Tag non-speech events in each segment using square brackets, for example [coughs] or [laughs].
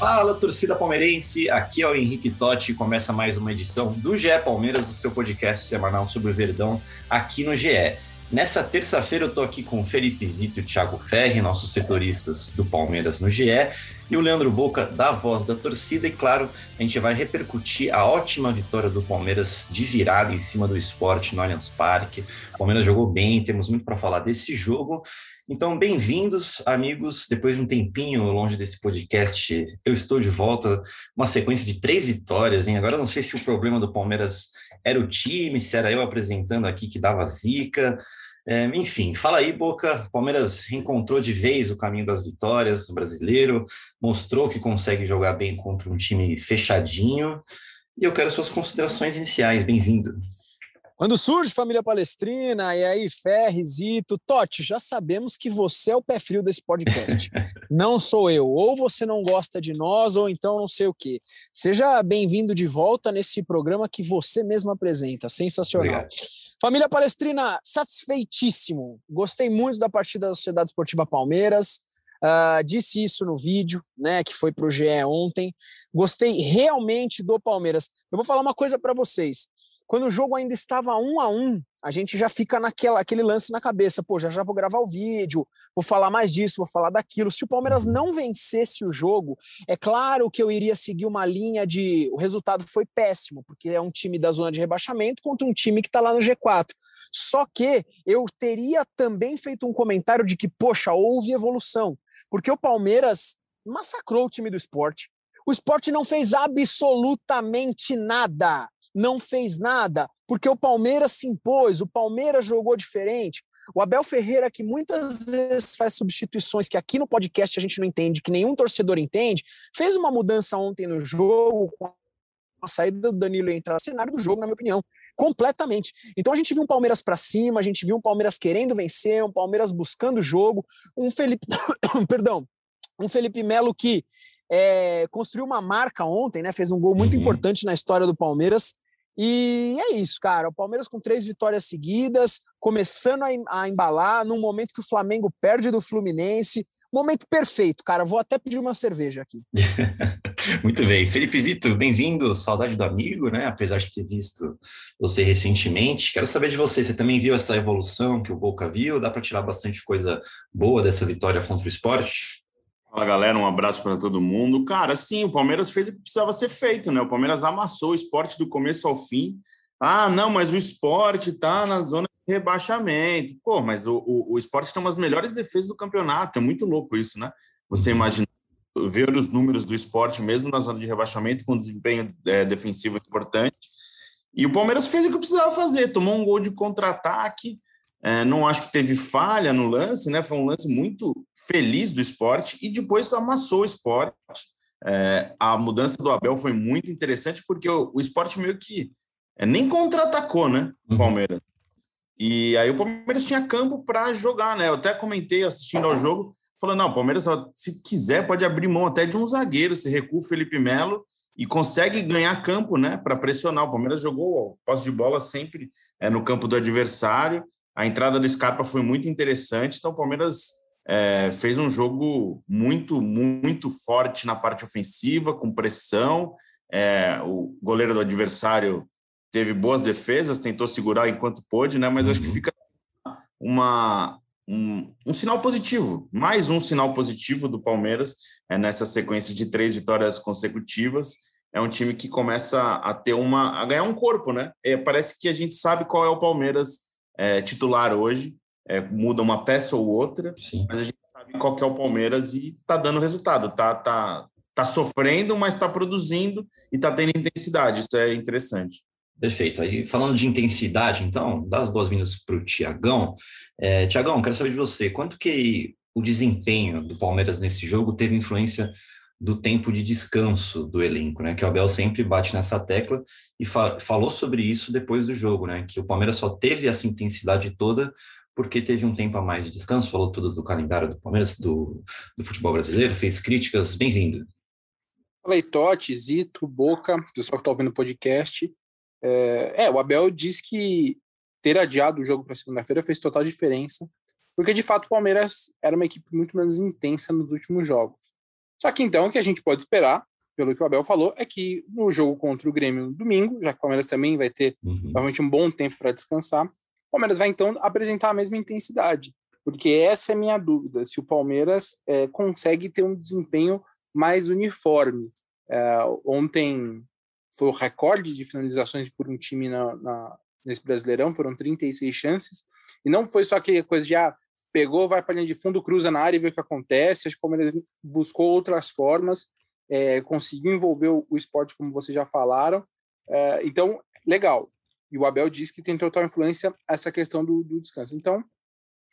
Fala, torcida palmeirense! Aqui é o Henrique Totti e começa mais uma edição do GE Palmeiras, o seu podcast semanal sobre o Verdão aqui no GE. Nessa terça-feira eu tô aqui com o Felipe Zito e o Thiago Ferri, nossos setoristas do Palmeiras no GE, e o Leandro Boca, da Voz da Torcida, e claro, a gente vai repercutir a ótima vitória do Palmeiras de virada em cima do esporte no Allianz Parque. O Palmeiras jogou bem, temos muito para falar desse jogo. Então, bem-vindos, amigos. Depois de um tempinho longe desse podcast, eu estou de volta. Uma sequência de três vitórias, hein? Agora não sei se o problema do Palmeiras era o time, se era eu apresentando aqui que dava zica. É, enfim, fala aí, Boca. Palmeiras reencontrou de vez o caminho das vitórias no brasileiro, mostrou que consegue jogar bem contra um time fechadinho. E eu quero suas considerações iniciais. Bem-vindo. Quando surge família palestrina, e aí Ferrizito, Totti, já sabemos que você é o pé frio desse podcast. [laughs] não sou eu. Ou você não gosta de nós, ou então não sei o quê. Seja bem-vindo de volta nesse programa que você mesmo apresenta. Sensacional. Obrigado. Família Palestrina, satisfeitíssimo. Gostei muito da partida da Sociedade Esportiva Palmeiras. Uh, disse isso no vídeo, né, que foi para o GE ontem. Gostei realmente do Palmeiras. Eu vou falar uma coisa para vocês quando o jogo ainda estava um a um, a gente já fica naquela aquele lance na cabeça, pô, já já vou gravar o vídeo, vou falar mais disso, vou falar daquilo. Se o Palmeiras não vencesse o jogo, é claro que eu iria seguir uma linha de o resultado foi péssimo, porque é um time da zona de rebaixamento contra um time que está lá no G4. Só que eu teria também feito um comentário de que, poxa, houve evolução, porque o Palmeiras massacrou o time do esporte. O esporte não fez absolutamente nada não fez nada, porque o Palmeiras se impôs, o Palmeiras jogou diferente. O Abel Ferreira, que muitas vezes faz substituições que aqui no podcast a gente não entende, que nenhum torcedor entende, fez uma mudança ontem no jogo, com a saída do Danilo e entrar no cenário do jogo, na minha opinião, completamente. Então a gente viu um Palmeiras para cima, a gente viu um Palmeiras querendo vencer, um Palmeiras buscando o jogo, um Felipe, [coughs] perdão, um Felipe Melo que é, construiu uma marca ontem, né? Fez um gol muito uhum. importante na história do Palmeiras. E é isso, cara. O Palmeiras com três vitórias seguidas, começando a, embalar, num momento que o Flamengo perde do Fluminense. Momento perfeito, cara. Vou até pedir uma cerveja aqui. [laughs] Muito bem. Felipe Zito, bem-vindo. Saudade do amigo, né? Apesar de ter visto você recentemente. Quero saber de você. Você também viu essa evolução que o Boca viu? Dá para tirar bastante coisa boa dessa vitória contra o esporte? Fala galera, um abraço para todo mundo. Cara, sim, o Palmeiras fez o que precisava ser feito, né? O Palmeiras amassou o esporte do começo ao fim. Ah, não, mas o esporte tá na zona de rebaixamento. Pô, mas o, o, o esporte tem umas melhores defesas do campeonato. É muito louco isso, né? Você imagina ver os números do esporte, mesmo na zona de rebaixamento, com desempenho é, defensivo importante. E o Palmeiras fez o que precisava fazer, tomou um gol de contra-ataque é, não acho que teve falha no lance, né? Foi um lance muito feliz do esporte e depois amassou o esporte. É, a mudança do Abel foi muito interessante porque o, o esporte meio que é, nem contra-atacou, né? O uhum. Palmeiras. E aí o Palmeiras tinha campo para jogar, né? Eu até comentei assistindo ao jogo, falando: não, o Palmeiras, se quiser, pode abrir mão até de um zagueiro, se recua o Felipe Melo e consegue ganhar campo, né? Para pressionar. O Palmeiras jogou posse de bola sempre é, no campo do adversário. A entrada do Scarpa foi muito interessante, então o Palmeiras é, fez um jogo muito, muito forte na parte ofensiva, com pressão. É, o goleiro do adversário teve boas defesas, tentou segurar enquanto pôde, né? Mas acho que uhum. fica uma, um, um, sinal positivo, mais um sinal positivo do Palmeiras é, nessa sequência de três vitórias consecutivas. É um time que começa a ter uma a ganhar um corpo, né? É, parece que a gente sabe qual é o Palmeiras é, titular hoje, é, muda uma peça ou outra, Sim. mas a gente sabe qual é o Palmeiras e está dando resultado, tá, tá, tá sofrendo, mas está produzindo e está tendo intensidade, isso é interessante. Perfeito. Aí, falando de intensidade, então, dá as boas-vindas para o Tiagão. É, Tiagão, quero saber de você, quanto que o desempenho do Palmeiras nesse jogo teve influência do tempo de descanso do elenco, né? Que o Abel sempre bate nessa tecla e fa falou sobre isso depois do jogo, né? Que o Palmeiras só teve essa intensidade toda porque teve um tempo a mais de descanso, falou tudo do calendário do Palmeiras, do, do futebol brasileiro, fez críticas, bem-vindo. Fala aí, Totti, Zito, Boca, pessoal que está ouvindo o podcast. É, é, o Abel diz que ter adiado o jogo para segunda-feira fez total diferença, porque de fato o Palmeiras era uma equipe muito menos intensa nos últimos jogos. Só que então o que a gente pode esperar, pelo que o Abel falou, é que no jogo contra o Grêmio no domingo, já que o Palmeiras também vai ter uhum. realmente um bom tempo para descansar, o Palmeiras vai então apresentar a mesma intensidade, porque essa é a minha dúvida, se o Palmeiras é, consegue ter um desempenho mais uniforme. É, ontem foi o recorde de finalizações por um time na, na, nesse Brasileirão, foram 36 chances, e não foi só aquela coisa de, ah, pegou, vai para a linha de fundo, cruza na área e vê o que acontece, acho que o Palmeiras buscou outras formas, é, conseguiu envolver o, esporte, como vocês já falaram, é, então, legal. E o Abel disse que tem total influência essa questão do, do descanso. Então,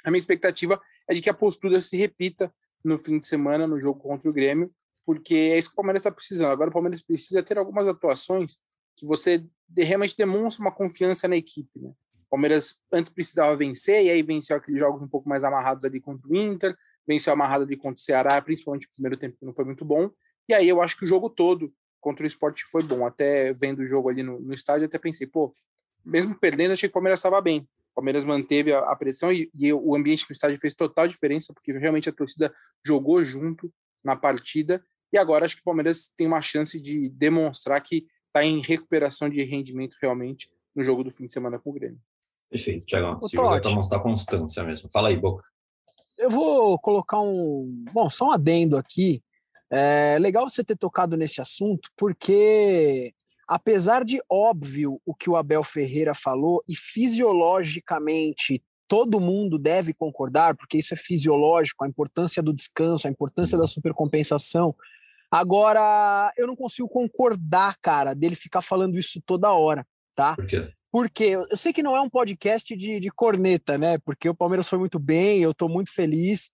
a minha expectativa é de que a postura se repita no fim de semana, no jogo contra o Grêmio, porque é isso que o Palmeiras está precisando. Agora o Palmeiras precisa ter algumas atuações que você realmente demonstra uma confiança na equipe. Né? O Palmeiras antes precisava vencer, e aí venceu aqueles jogos um pouco mais amarrados ali contra o Inter, venceu amarrado ali contra o Ceará, principalmente o primeiro tempo que não foi muito bom. E aí eu acho que o jogo todo contra o esporte foi bom. Até vendo o jogo ali no, no estádio, até pensei, pô, mesmo perdendo, achei que o Palmeiras estava bem. O Palmeiras manteve a, a pressão e, e, o ambiente no estádio fez total diferença, porque realmente a torcida jogou junto na partida e agora acho que o Palmeiras tem uma chance de demonstrar que está em recuperação de rendimento realmente no jogo do fim de semana com o Grêmio. Perfeito, Tiagão. Se jogar para mostrar constância mesmo. Fala aí, Boca. Eu vou colocar um. Bom, só um adendo aqui. É legal você ter tocado nesse assunto, porque apesar de óbvio o que o Abel Ferreira falou, e fisiologicamente todo mundo deve concordar, porque isso é fisiológico, a importância do descanso, a importância da supercompensação, Agora, eu não consigo concordar, cara, dele ficar falando isso toda hora, tá? Por quê? Porque eu sei que não é um podcast de, de corneta, né? Porque o Palmeiras foi muito bem, eu tô muito feliz.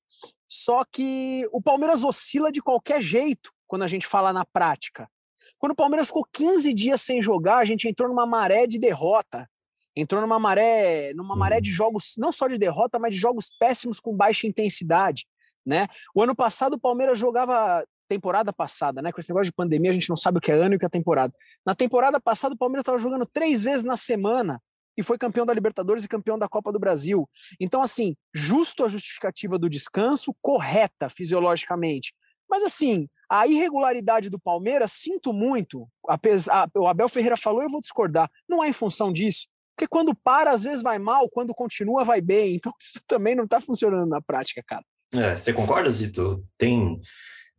Só que o Palmeiras oscila de qualquer jeito quando a gente fala na prática. Quando o Palmeiras ficou 15 dias sem jogar, a gente entrou numa maré de derrota. Entrou numa maré, numa maré de uhum. jogos, não só de derrota, mas de jogos péssimos com baixa intensidade. Né? O ano passado o Palmeiras jogava temporada passada, né? Com esse negócio de pandemia, a gente não sabe o que é ano e o que é temporada. Na temporada passada, o Palmeiras estava jogando três vezes na semana e foi campeão da Libertadores e campeão da Copa do Brasil. Então, assim, justo a justificativa do descanso, correta fisiologicamente. Mas, assim, a irregularidade do Palmeiras, sinto muito, apesar, o Abel Ferreira falou, eu vou discordar, não é em função disso. Porque quando para, às vezes vai mal, quando continua, vai bem. Então, [laughs] isso também não está funcionando na prática, cara. É, você concorda, Zito? Tem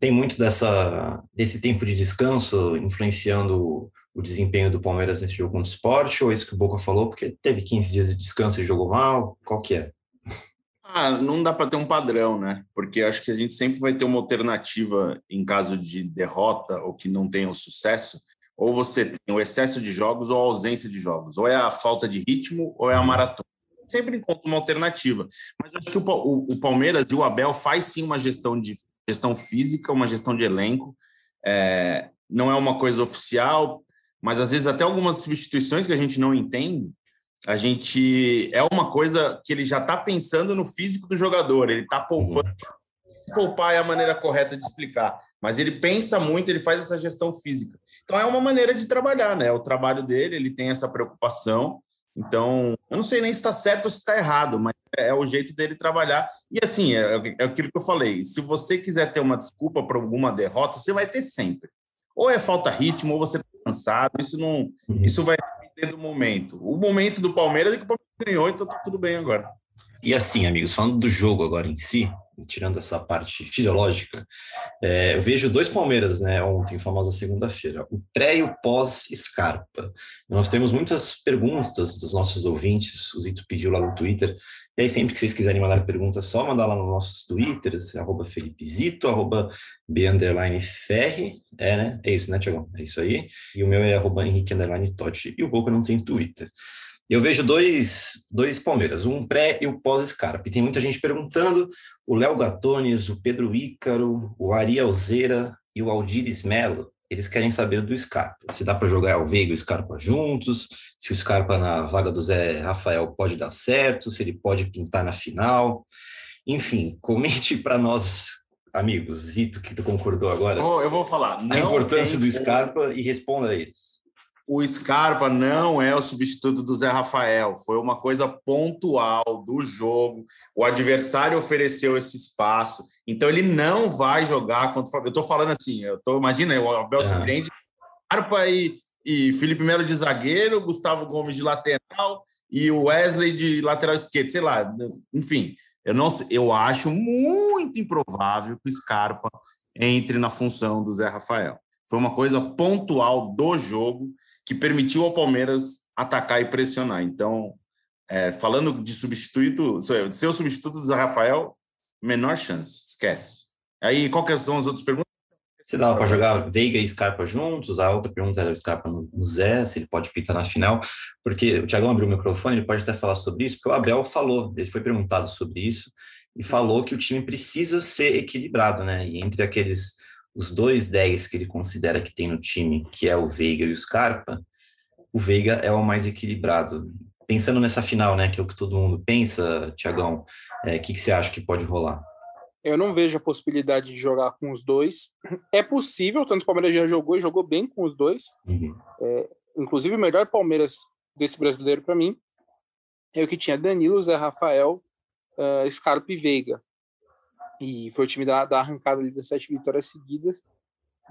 tem muito dessa, desse tempo de descanso influenciando o desempenho do Palmeiras nesse jogo contra o esporte, ou é isso que o Boca falou, porque teve 15 dias de descanso e jogou mal? Qual que é? Ah, não dá para ter um padrão, né? Porque acho que a gente sempre vai ter uma alternativa em caso de derrota ou que não tenha o sucesso. Ou você tem o excesso de jogos ou a ausência de jogos. Ou é a falta de ritmo ou é a maratona. Sempre encontra uma alternativa. Mas acho que o, o, o Palmeiras e o Abel faz sim uma gestão de gestão física, uma gestão de elenco. É, não é uma coisa oficial, mas às vezes até algumas substituições que a gente não entende, a gente é uma coisa que ele já está pensando no físico do jogador, ele está poupando. Uhum. Poupar é a maneira correta de explicar, mas ele pensa muito, ele faz essa gestão física. Então é uma maneira de trabalhar, né? O trabalho dele, ele tem essa preocupação. Então, eu não sei nem se está certo ou se está errado, mas é o jeito dele trabalhar. E assim, é, é aquilo que eu falei: se você quiser ter uma desculpa para alguma derrota, você vai ter sempre. Ou é falta ritmo, ou você está cansado. Isso não, uhum. isso vai depender do momento. O momento do Palmeiras é que o Palmeiras ganhou, então tá tudo bem agora. E assim, amigos, falando do jogo agora em si, tirando essa parte fisiológica, é, eu vejo dois Palmeiras, né, ontem, famosa segunda-feira, o pré e o pós-Scarpa. Nós temos muitas perguntas dos nossos ouvintes, o Zito pediu lá no Twitter, e aí sempre que vocês quiserem mandar perguntas, só mandar lá nos nossos Twitters, arroba Felipe Zito, arroba B underline Ferri, é, né? É isso, né, Tiagão? É isso aí. E o meu é arroba Henrique underline Totti, e o Boca não tem Twitter. Eu vejo dois, dois Palmeiras, um pré e o pós-Scarpa. E tem muita gente perguntando, o Léo Gatones, o Pedro Ícaro, o Ari Alzeira e o Aldiris Melo, eles querem saber do Scarpa. Se dá para jogar o Veiga e o Scarpa juntos, se o Scarpa na vaga do Zé Rafael pode dar certo, se ele pode pintar na final. Enfim, comente [laughs] para nós, amigos, Zito, que tu concordou agora. Oh, eu vou falar. a importância do Scarpa e responda a eles o Scarpa não é o substituto do Zé Rafael, foi uma coisa pontual do jogo. O adversário ofereceu esse espaço, então ele não vai jogar contra o Eu estou falando assim, eu tô, imagina, o Abel é. surpreende Scarpa e, e Felipe Melo de zagueiro, Gustavo Gomes de lateral e o Wesley de lateral esquerdo, sei lá, enfim. Eu não eu acho muito improvável que o Scarpa entre na função do Zé Rafael. Foi uma coisa pontual do jogo que permitiu ao Palmeiras atacar e pressionar. Então, é, falando de substituto, o substituto do Zé Rafael, menor chance, esquece. Aí, quais são as outras perguntas? Se dava para jogar Veiga e Scarpa juntos, a outra pergunta era o Scarpa no, no Zé, se ele pode pintar na final, porque o Thiagão abriu o microfone, ele pode até falar sobre isso, porque o Abel falou, ele foi perguntado sobre isso, e falou que o time precisa ser equilibrado, né? E entre aqueles os dois 10 que ele considera que tem no time, que é o Veiga e o Scarpa, o Veiga é o mais equilibrado. Pensando nessa final, né, que é o que todo mundo pensa, Tiagão, o é, que, que você acha que pode rolar? Eu não vejo a possibilidade de jogar com os dois. É possível, tanto o Palmeiras já jogou e jogou bem com os dois. Uhum. É, inclusive, o melhor Palmeiras desse brasileiro para mim é o que tinha Danilo, Zé Rafael, uh, Scarpa e Veiga e foi o time da, da arrancada ali das sete vitórias seguidas.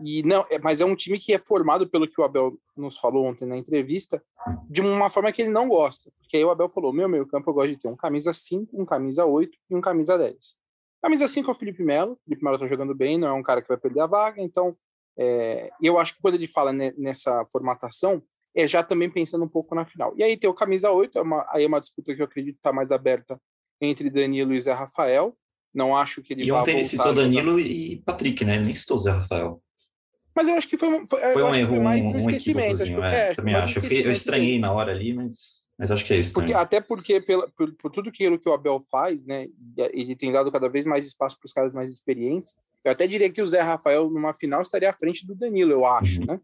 E não, é, mas é um time que é formado pelo que o Abel nos falou ontem na entrevista, de uma forma que ele não gosta. Porque aí o Abel falou: meu meio campo eu gosto de ter um camisa 5, um camisa 8 e um camisa 10. Camisa 5 é o Felipe Melo. O Felipe Melo tá jogando bem, não é um cara que vai perder a vaga. Então, é, eu acho que quando ele fala nessa formatação, é já também pensando um pouco na final. E aí tem o camisa 8, é uma, aí é uma disputa que eu acredito tá mais aberta entre Danilo e Zé Rafael. Não acho que ele E ontem ele citou Danilo e Patrick, né? Ele nem citou Zé Rafael. Mas eu acho que foi, foi, foi um erro, foi mais um, um esquecimento. Acho, é, é, também acho. Um eu, eu, estranhei na hora ali, mas, mas acho que é isso. Porque, até porque, pela, por, por, tudo aquilo que o Abel faz, né? Ele tem dado cada vez mais espaço para os caras mais experientes. Eu até diria que o Zé Rafael, numa final, estaria à frente do Danilo, eu acho, uhum. né?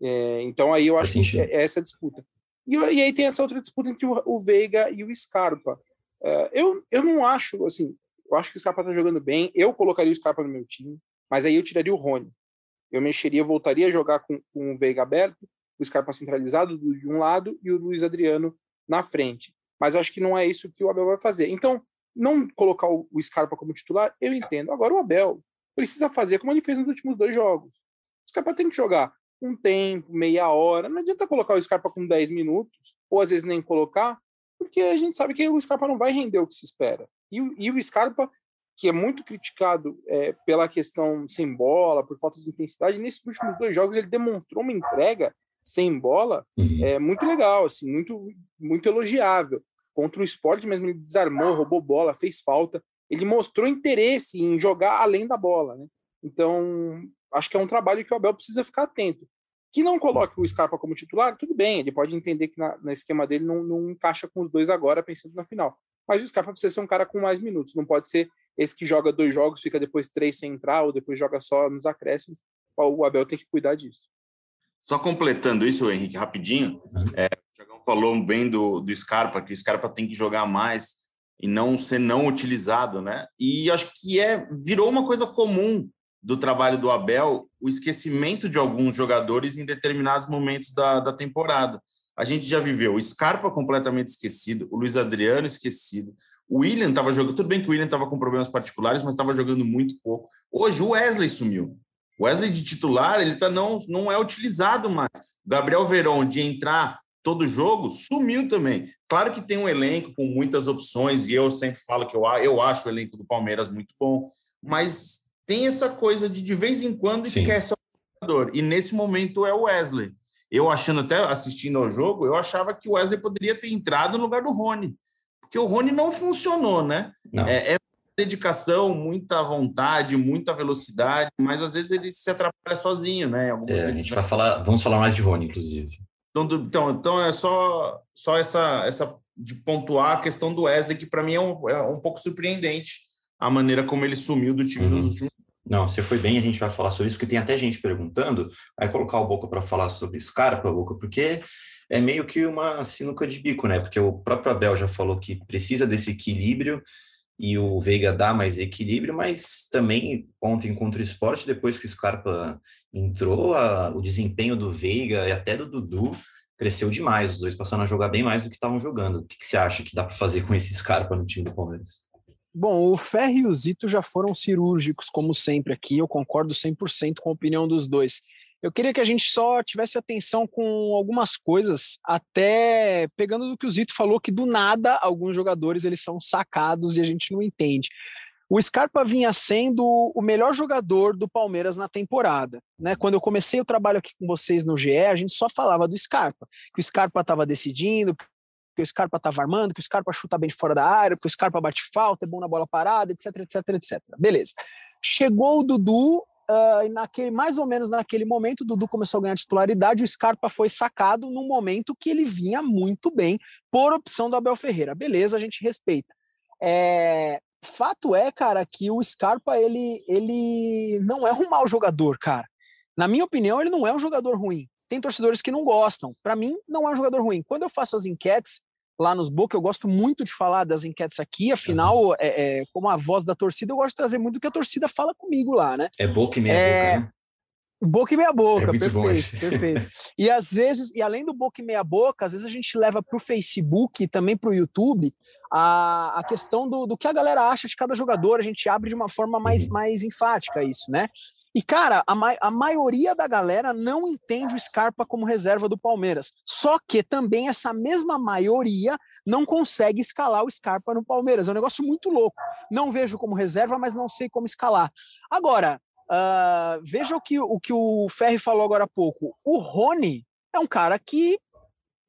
É, então aí eu acho que é essa disputa. E, e, aí tem essa outra disputa entre o, o Veiga e o Scarpa. É, eu, eu não acho, assim, eu acho que o Scarpa está jogando bem. Eu colocaria o Scarpa no meu time, mas aí eu tiraria o Rony. Eu mexeria, voltaria a jogar com, com o Veiga aberto, o Scarpa centralizado de um lado e o Luiz Adriano na frente. Mas acho que não é isso que o Abel vai fazer. Então, não colocar o Scarpa como titular, eu entendo. Agora, o Abel precisa fazer como ele fez nos últimos dois jogos. O Scarpa tem que jogar um tempo, meia hora. Não adianta colocar o Scarpa com 10 minutos, ou às vezes nem colocar, porque a gente sabe que o Scarpa não vai render o que se espera. E, e o Scarpa, que é muito criticado é, pela questão sem bola, por falta de intensidade, nesses últimos dois jogos ele demonstrou uma entrega sem bola uhum. é, muito legal, assim, muito, muito elogiável. Contra o esporte mesmo, ele desarmou, roubou bola, fez falta. Ele mostrou interesse em jogar além da bola, né? Então, acho que é um trabalho que o Abel precisa ficar atento. Que não coloque o Scarpa como titular, tudo bem, ele pode entender que na, esquema dele não, não encaixa com os dois agora, pensando na final. Mas o Scarpa precisa ser um cara com mais minutos, não pode ser esse que joga dois jogos, fica depois três sem entrar, ou depois joga só nos acréscimos. O Abel tem que cuidar disso. Só completando isso, Henrique, rapidinho, é, o Thiagão falou bem do, do Scarpa, que o Scarpa tem que jogar mais e não ser não utilizado, né? E acho que é virou uma coisa comum do trabalho do Abel o esquecimento de alguns jogadores em determinados momentos da, da temporada. A gente já viveu o Scarpa completamente esquecido, o Luiz Adriano esquecido, o William estava jogando, tudo bem que o William estava com problemas particulares, mas estava jogando muito pouco. Hoje o Wesley sumiu. O Wesley de titular, ele tá não, não é utilizado mais. O Gabriel Verón de entrar todo jogo, sumiu também. Claro que tem um elenco com muitas opções, e eu sempre falo que eu, eu acho o elenco do Palmeiras muito bom, mas tem essa coisa de de vez em quando Sim. esquece o jogador. E nesse momento é o Wesley. Eu achando até assistindo ao jogo, eu achava que o Wesley poderia ter entrado no lugar do Rony. Porque o Rony não funcionou, né? Não. É, é dedicação, muita vontade, muita velocidade, mas às vezes ele se atrapalha sozinho, né? É, a gente vai falar, vamos falar mais de Rony, inclusive. Então, então, então é só, só essa, essa de pontuar a questão do Wesley, que para mim é um, é um pouco surpreendente a maneira como ele sumiu do time Uhum. nos últimos Não, você foi bem, a gente vai falar sobre isso, porque tem até gente perguntando, vai colocar o Boca para falar sobre Scarpa, Boca, porque é meio que uma sinuca de bico, né? Porque o próprio Abel já falou que precisa desse equilíbrio e o Veiga dá mais equilíbrio, mas também ontem contra o esporte, depois que o Scarpa entrou, a- o desempenho do Veiga e até do Dudu cresceu demais, os dois passaram a jogar bem mais do que estavam jogando. O que, que você acha que dá para fazer com esse Scarpa no time do Palmeiras? Bom, o Ferri e o Zito já foram cirúrgicos, como sempre aqui. Eu concordo 100% com a opinião dos dois. Eu queria que a gente só tivesse atenção com algumas coisas, até pegando do que o Zito falou, que do nada alguns jogadores eles são sacados e a gente não entende. O Scarpa vinha sendo o melhor jogador do Palmeiras na temporada. Né? Quando eu comecei o trabalho aqui com vocês no GE, a gente só falava do Scarpa, que o Scarpa estava decidindo, que o Scarpa estava armando, que o Scarpa chuta bem de fora da área, que o Scarpa bate falta, é bom na bola parada, etc, etc, etc. Beleza. Chegou o Dudu, uh, e naquele, mais ou menos naquele momento, o Dudu começou a ganhar titularidade, o Scarpa foi sacado num momento que ele vinha muito bem, por opção do Abel Ferreira. Beleza, a gente respeita. É, fato é, cara, que o Scarpa, ele, ele não é um mau jogador, cara. Na minha opinião, ele não é um jogador ruim. Tem torcedores que não gostam. Para mim, não é um jogador ruim. Quando eu faço as enquetes lá nos Boca, eu gosto muito de falar das enquetes aqui. Afinal, é, é, como a voz da torcida, eu gosto de trazer muito do que a torcida fala comigo lá, né? É boca e meia É, boca, né? Boca e meia boca, É muito bom perfeito, perfeito. E às vezes, e além do boca e meia boca, às vezes a gente leva para o Facebook e também para o YouTube a, a questão do, do que a galera acha de cada jogador, a gente abre de uma forma mais, Uhum. mais enfática isso, né? E, cara, a, ma a maioria da galera não entende o Scarpa como reserva do Palmeiras. Só que também essa mesma maioria não consegue escalar o Scarpa no Palmeiras. É um negócio muito louco. Não vejo como reserva, mas não sei como escalar. Agora, Uh, veja o que, o que o Ferri falou agora há pouco. O Rony é um cara que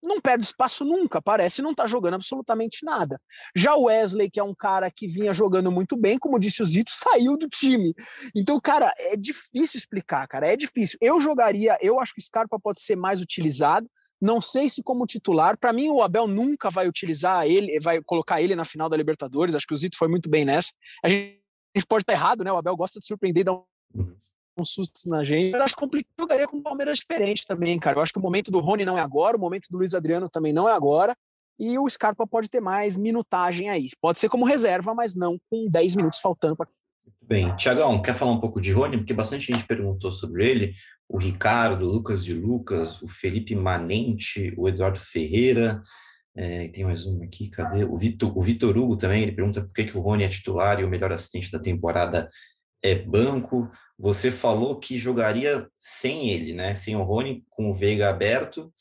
não perde espaço nunca, parece não tá jogando absolutamente nada. Já o Wesley, que é um cara que vinha jogando muito bem, como disse o Zito, [laughs] saiu do time. Então, cara, é difícil explicar, cara, é difícil. Eu jogaria, eu acho que o Scarpa pode ser mais utilizado. Não sei se como titular. Para mim, o Abel nunca vai utilizar ele, vai colocar ele na final da Libertadores. Acho que o Zito foi muito bem nessa. A gente, pode estar errado, né? O Abel gosta de surpreender, dar um um susto na gente. Eu acho complicado jogaria com o Palmeiras diferente também, cara. Eu acho que o momento do Rony não é agora, o momento do Luiz Adriano também não é agora. E o Scarpa pode ter mais minutagem aí. Pode ser como reserva, mas não com 10 minutos faltando para Bem, Tiagão, quer falar um pouco de Rony? Porque bastante gente perguntou sobre ele. O Ricardo, o Lucas de Lucas, o Felipe Manente, o Eduardo Ferreira. É, tem mais um aqui, cadê? O Vitor, o Vitor Hugo também, ele pergunta por que, que o Rony é titular e o melhor assistente da temporada é banco. Você falou que jogaria sem ele, né? Sem o Rony, com o Veiga aberto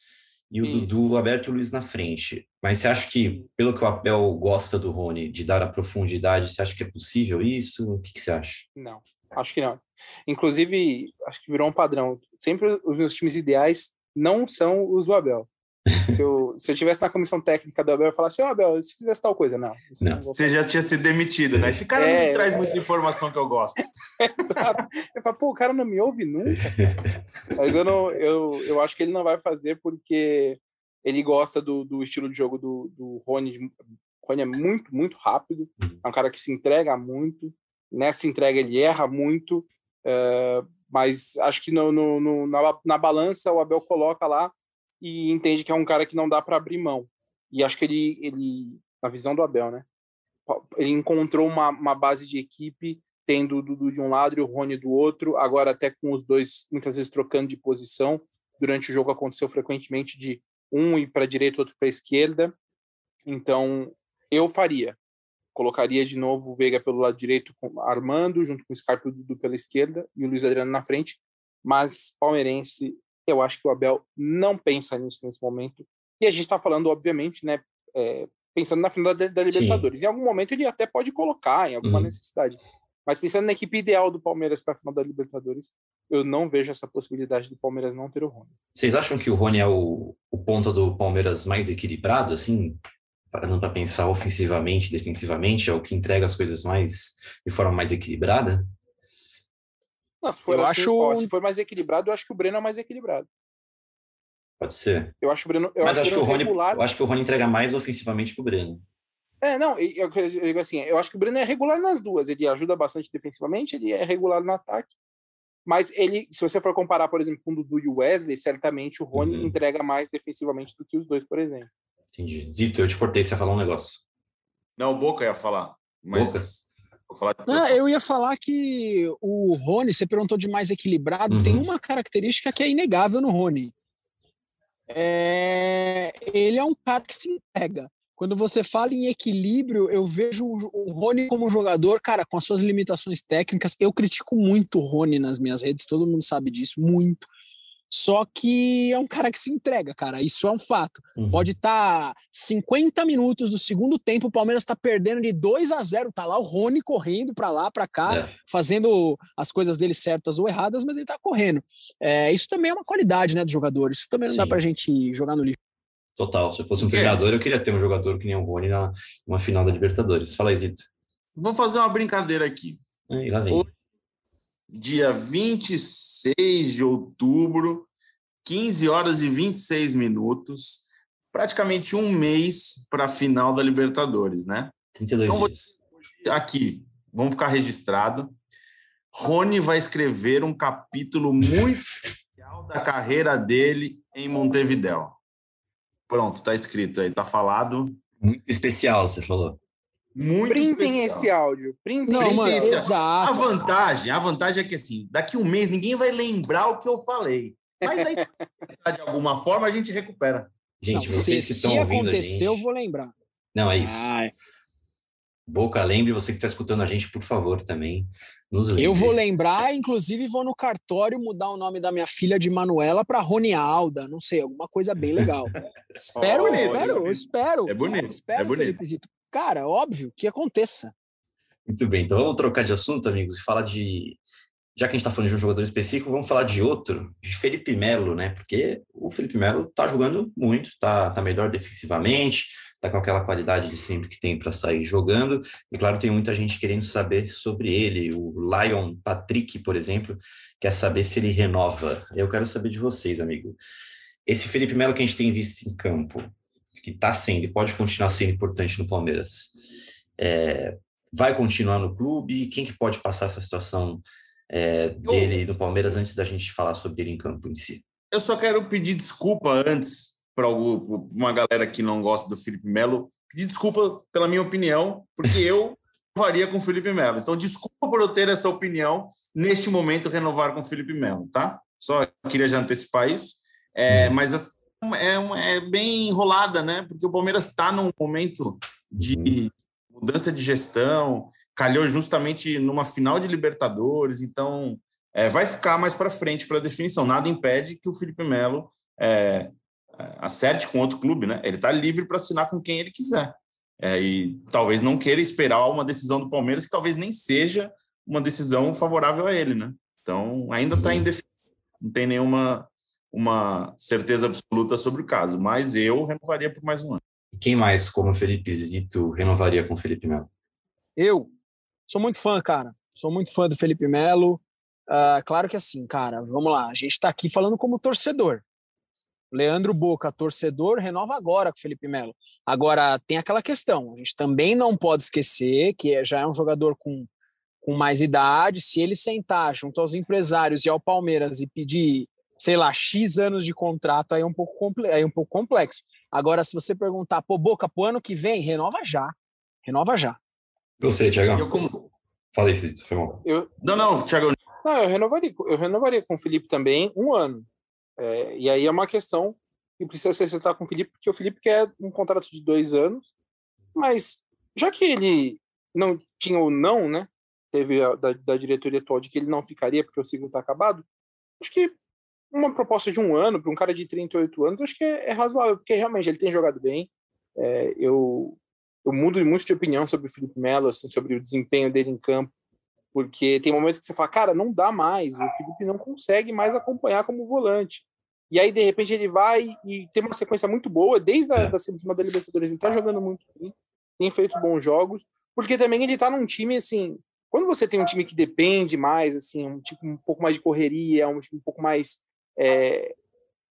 e o Isso. Dudu aberto e o Luiz na frente. Mas você acha que, pelo que o Abel gosta do Rony, de dar a profundidade, você acha que é possível isso? O que, que você acha? Não, acho que não. Inclusive, acho que virou um padrão. Sempre os meus times ideais não são os do Abel. Se eu, se eu tivesse na comissão técnica do Abel, eu falasse, ô Abel, se fizesse tal coisa, não. Não. não Você já tinha sido demitido, né? Esse cara não É, me traz é. muita informação que eu gosto. [laughs] Exato. Eu falo, pô, o cara não me ouve nunca. Mas eu, não, eu, eu acho que ele não vai fazer porque ele gosta do, do estilo de jogo do, do Rony. O Rony é muito, muito rápido. É um cara que se entrega muito. Nessa entrega ele erra muito. é, mas acho que no, no, no- na, na balança o Abel coloca lá e entende que é um cara que não dá para abrir mão. E acho que ele, ele, na visão do Abel, né? Ele encontrou uma, uma base de equipe tendo o Dudu de um lado e o Rony do outro, agora até com os dois muitas vezes trocando de posição. Durante o jogo aconteceu frequentemente de um ir para a direita, outro para a esquerda. Então, eu faria. Colocaria de novo o Veiga pelo lado direito, com- armando, junto com o Scarpa e o Dudu pela esquerda e o Luiz Adriano na frente. Mas, palmeirense, eu acho que o Abel não pensa nisso nesse momento. E a gente está falando, obviamente, né, é, pensando na final da, da Libertadores. Sim. Em algum momento ele até pode colocar, em alguma uhum. necessidade. Mas pensando na equipe ideal do Palmeiras para a final da Libertadores, eu não vejo essa possibilidade do Palmeiras não ter o Rony. Vocês acham que o Rony é o, o ponto do Palmeiras mais equilibrado, assim, parando para pensar ofensivamente, defensivamente, é o que entrega as coisas mais de forma mais equilibrada? Não, se for eu assim, acho... Ó, se for mais equilibrado, eu acho que o Breno é mais equilibrado. Pode ser. Eu acho o Breno. Eu Mas acho, que o Rony, eu acho que o Rony entrega mais ofensivamente que o Breno. É, não, eu, eu, assim, eu acho que o Breno é regular nas duas. Ele ajuda bastante defensivamente, ele é regular no ataque. Mas ele, se você for comparar, por exemplo, com o Dudu e o Wesley, certamente o Rony uhum. entrega mais defensivamente do que os dois, por exemplo. Entendi. Zito, eu te cortei, você ia falar um negócio. Não, o Boca ia falar. Mas... Ah, eu ia falar que o Rony, você perguntou de mais equilibrado, uhum. tem uma característica que é inegável no Rony é, ele é um cara que se entrega. Quando você fala em equilíbrio, eu vejo o Rony como jogador, cara, com as suas limitações técnicas. Eu critico muito o Rony nas minhas redes, todo mundo sabe disso, muito. Só que é um cara que se entrega, cara. Isso é um fato. Uhum. Pode estar tá 50 minutos do segundo tempo, o Palmeiras está perdendo de 2 a 0 Tá lá o Rony correndo para lá, para cá, é. fazendo as coisas dele certas ou erradas, mas ele tá correndo. É, isso também é uma qualidade, né, do jogador. Isso também não Sim. dá pra gente jogar no lixo. Total. Se eu fosse um treinador, eu queria ter um jogador que nem o Rony na uma final da Libertadores. Fala aí, Zito. Vou fazer uma brincadeira aqui. Aí, lá vem dia 26 de outubro, 15 horas e 26 minutos, praticamente um mês para a final da Libertadores, né? 32 então, dias. Aqui, vamos ficar registrado. Rony vai escrever um capítulo muito especial da carreira dele em Montevidéu. Pronto, tá escrito aí, tá falado. Muito especial, você falou. Muito Printem especial. esse áudio. Printem Não, mano, esse exato. A vantagem, a vantagem é que assim, daqui um mês ninguém vai lembrar o que eu falei. Mas aí, [laughs] de alguma forma, a gente recupera. Gente, Não, vocês se, que estão se ouvindo aconteceu, eu vou lembrar. Não, é isso. Ai. Boca, lembre você que está escutando a gente, por favor, também. Nos eu vou lembrar, inclusive vou no cartório mudar o nome da minha filha de Manuela para Ronialda, não sei, alguma coisa bem legal. [laughs] espero, oh, espero, é espero. É bonito. Espero, é bonito cara, óbvio que aconteça. Muito bem, então vamos trocar de assunto, amigos, e falar de. Já que a gente está falando de um jogador específico, vamos falar de outro, de Felipe Melo, né? Porque o Felipe Melo está jogando muito, está tá melhor defensivamente, está com aquela qualidade de sempre que tem para sair jogando. E claro, tem muita gente querendo saber sobre ele. O Lion Patrick, por exemplo, quer saber se ele renova. Eu quero saber de vocês, amigo. Esse Felipe Melo que a gente tem visto em campo, que está sendo e pode continuar sendo importante no Palmeiras, é, vai continuar no clube? Quem que pode passar essa situação é, dele no Palmeiras antes da gente falar sobre ele em campo em si? Eu só quero pedir desculpa antes para uma galera que não gosta do Felipe Melo, pedir desculpa pela minha opinião, porque eu renovaria com o Felipe Melo. Então, desculpa por eu ter essa opinião neste momento renovar com o Felipe Melo, tá? Só queria já antecipar isso. É, mas é, uma, é bem enrolada, né? Porque o Palmeiras está num momento de mudança de gestão, calhou justamente numa final de Libertadores, então é, vai ficar mais para frente para definição. Nada impede que o Felipe Melo é, é acerte com outro clube, né? Ele está livre para assinar com quem ele quiser. É, e talvez não queira esperar uma decisão do Palmeiras que talvez nem seja uma decisão favorável a ele, né? Então ainda está uhum. indefinido, não tem nenhuma uma certeza absoluta sobre o caso, mas eu renovaria por mais um ano. Quem mais, como Felipe Zito, renovaria com Felipe Melo? Eu sou muito fã, cara. Sou muito fã do Felipe Melo. Uh, claro que assim, cara, vamos lá. A gente está aqui falando como torcedor. Leandro Boca, torcedor, renova agora com o Felipe Melo. Agora, tem aquela questão, a gente também não pode esquecer que já é um jogador com, com mais idade. Se ele sentar junto aos empresários e ao Palmeiras e pedir sei lá, X anos de contrato, aí é um pouco, aí é um pouco complexo. Agora, se você perguntar, pô, Boca, pro ano que vem, renova já. Renova já. Você, Tiagão. Eu como... Falei isso, foi bom. Eu... Não, não, Tiagão. Não, eu renovaria, eu renovaria com o Felipe também um ano. É, e aí é uma questão que precisa se acertar com o Felipe, porque o Felipe quer um contrato de dois anos, mas já que ele não tinha o não, né? Teve a, da, da diretoria atual de que ele não ficaria porque o ciclo está acabado, acho que uma proposta de um ano para um cara de 38 anos, acho que é, é, razoável, porque realmente ele tem jogado bem. É, eu, eu mudo muito de opinião sobre o Felipe Melo, assim, sobre o desempenho dele em campo, porque tem momentos que você fala, cara, não dá mais, o Felipe não consegue mais acompanhar como volante. E aí, de repente, ele vai e tem uma sequência muito boa, desde a da semifinal da Libertadores, ele tá jogando muito bem, tem feito bons jogos, porque também ele tá num time, assim, quando você tem um time que depende mais, assim, um tipo um pouco mais de correria, um time um pouco mais é,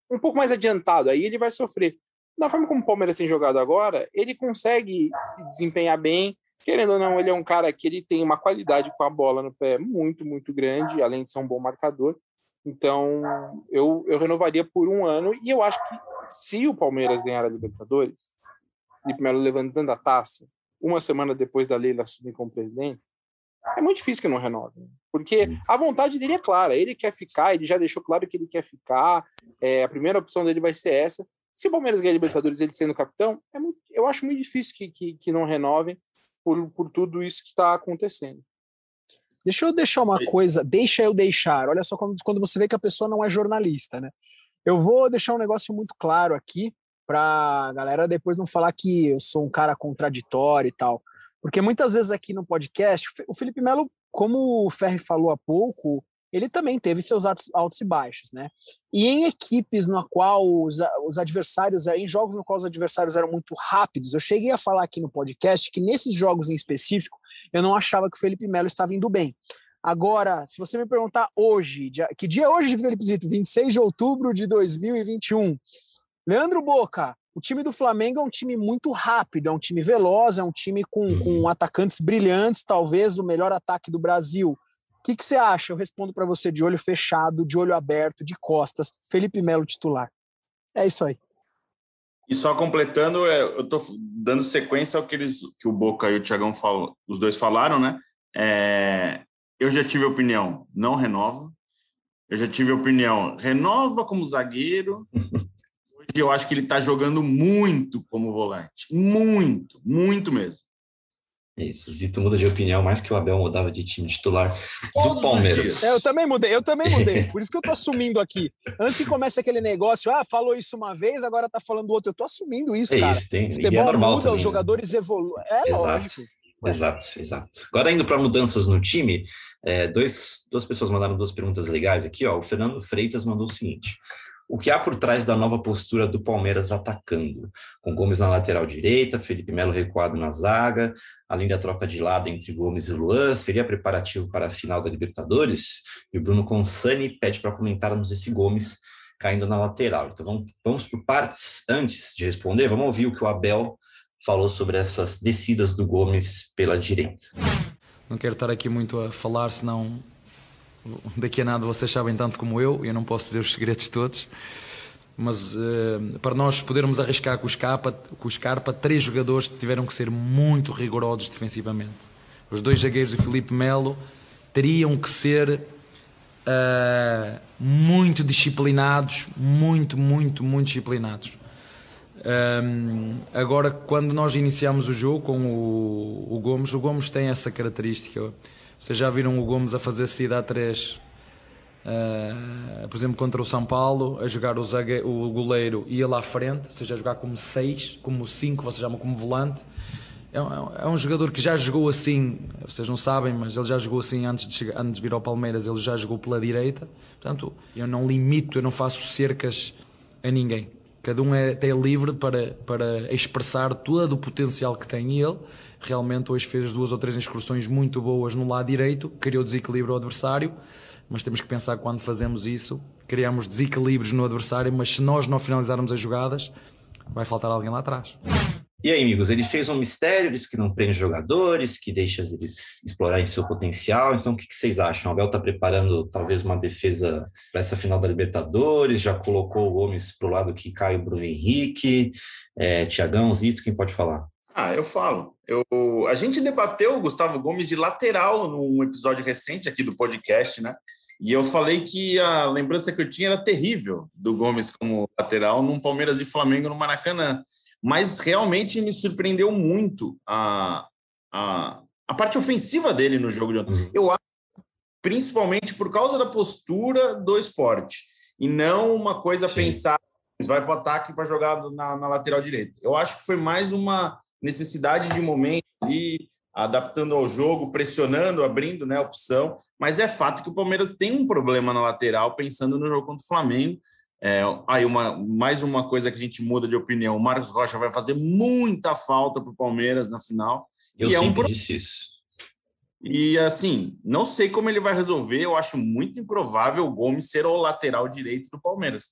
um pouco mais adiantado, aí ele vai sofrer. Da forma como o Palmeiras tem jogado agora, ele consegue se desempenhar bem. Querendo ou não, ele é um cara que ele tem uma qualidade com a bola no pé muito, muito grande, além de ser um bom marcador. Então, eu, eu renovaria por um ano e eu acho que se o Palmeiras ganhar a Libertadores, Felipe Melo levantando a taça, uma semana depois da Leila assumir como presidente, é muito difícil que não renove. Né? Porque a vontade dele é clara, ele quer ficar, ele já deixou claro que ele quer ficar, é, a primeira opção dele vai ser essa. Se o Palmeiras ganhar a Libertadores ele sendo capitão, é muito, eu acho muito difícil que, que, que não renovem por, por tudo isso que está acontecendo. Deixa eu deixar uma coisa, deixa eu deixar. Olha só quando, quando você vê que a pessoa não é jornalista, né? Eu vou deixar um negócio muito claro aqui para a galera depois não falar que eu sou um cara contraditório e tal. Porque muitas vezes aqui no podcast, o Felipe Melo, como o Ferri falou há pouco, ele também teve seus altos, altos e baixos, né? E em equipes no qual os, os adversários, em jogos no qual os adversários eram muito rápidos, eu cheguei a falar aqui no podcast que nesses jogos em específico, eu não achava que o Felipe Melo estava indo bem. Agora, se você me perguntar hoje, que dia é hoje, Felipe Zito? 26 de outubro de 2021. Leandro Boca, o time do Flamengo é um time muito rápido, é um time veloz, é um time com, uhum. com atacantes brilhantes, talvez o melhor ataque do Brasil. O que, que você acha? Eu respondo para você de olho fechado, de olho aberto, de costas. Felipe Melo titular. É isso aí. E só completando, é, eu estou dando sequência ao que, eles, que o Boca e o Thiagão falou, os dois falaram, né? É, eu já tive opinião, não renova. Eu já tive opinião, renova como zagueiro. [laughs] eu acho que ele está jogando muito como volante. Muito, muito mesmo. É isso, o Zito muda de opinião mais que o Abel mudava de time titular Todos do Palmeiras. É, eu também mudei, eu também mudei. [laughs] Por isso que eu tô assumindo aqui. Antes que comece aquele negócio, ah, falou isso uma vez, agora tá falando outro. Eu tô assumindo isso, é cara. Isso, tem. Futebol é normal muda, também, os né? jogadores né? evoluem. É Exato. lógico. Exato, exato. Agora indo para mudanças no time, é, dois, duas pessoas mandaram duas perguntas legais aqui. Ó. O Fernando Freitas mandou o seguinte: o que há por trás da nova postura do Palmeiras atacando, com Gomes na lateral direita, Felipe Melo recuado na zaga, além da troca de lado entre Gomes e Luan, seria preparativo para a final da Libertadores? E o Bruno Consani pede para comentarmos esse Gomes caindo na lateral. Então vamos, vamos por partes antes de responder, vamos ouvir o que o Abel falou sobre essas descidas do Gomes pela direita. Não quero estar aqui muito a falar, senão daqui a nada vocês sabem tanto como eu, eu não posso dizer os segredos todos, mas uh, para nós podermos arriscar com o, Scarpa, com o Scarpa, três jogadores tiveram que ser muito rigorosos defensivamente. Os dois zagueiros e Felipe Melo teriam que ser uh, muito disciplinados, muito, muito, muito disciplinados. Um, eh, agora, quando nós iniciamos o jogo com o, o Gomes, o Gomes tem essa característica vocês já viram o Gomes a fazer saída a 3, uh, eh, por exemplo, contra o São Paulo, a jogar o, zague, o goleiro ia lá à frente, ou seja, a jogar como 6, como 5, vocês chamam como volante. É um, é um, jogador que já jogou assim, vocês não sabem, mas ele já jogou assim antes de, chegar, antes de vir ao Palmeiras, ele já jogou pela direita. Portanto, eu não limito, eu não faço cercas a ninguém. Cada um é, é livre para, para expressar todo o potencial que tem ele realmente hoje fez duas ou três incursões muito boas no lado direito, criou desequilíbrio ao adversário, mas temos que pensar quando fazemos isso, criamos desequilíbrios no adversário, mas se nós não finalizarmos as jogadas, vai faltar alguém lá atrás. E aí, amigos, ele fez um mistério, disse que não prende jogadores, que deixa eles explorarem seu potencial. Então, o que, vocês acham? O Abel está preparando talvez uma defesa para essa final da Libertadores, já colocou o Gomes para o lado que cai o Bruno Henrique, é, Tiagão, Zito, quem pode falar? Ah, eu falo. Eu, a gente debateu o Gustavo Gomes de lateral num episódio recente aqui do podcast, né? E eu falei que a lembrança que eu tinha era terrível do Gomes como lateral num Palmeiras e Flamengo no Maracanã. Mas realmente me surpreendeu muito a, a, a parte ofensiva dele no jogo de ontem. Uhum. Eu acho, principalmente por causa da postura do esporte. e não uma coisa Sim. pensar, vai para o ataque para jogar na, na, lateral direita. Eu acho que foi mais uma necessidade de momento e adaptando ao jogo, pressionando, abrindo né, a opção, mas é fato que o Palmeiras tem um problema na lateral, pensando no jogo contra o Flamengo. É, aí uma, mais uma coisa que a gente muda de opinião, o Marcos Rocha vai fazer muita falta para o Palmeiras na final. Eu e é um... disse isso. E assim, não sei como ele vai resolver. Eu acho muito improvável o Gomes ser o lateral direito do Palmeiras.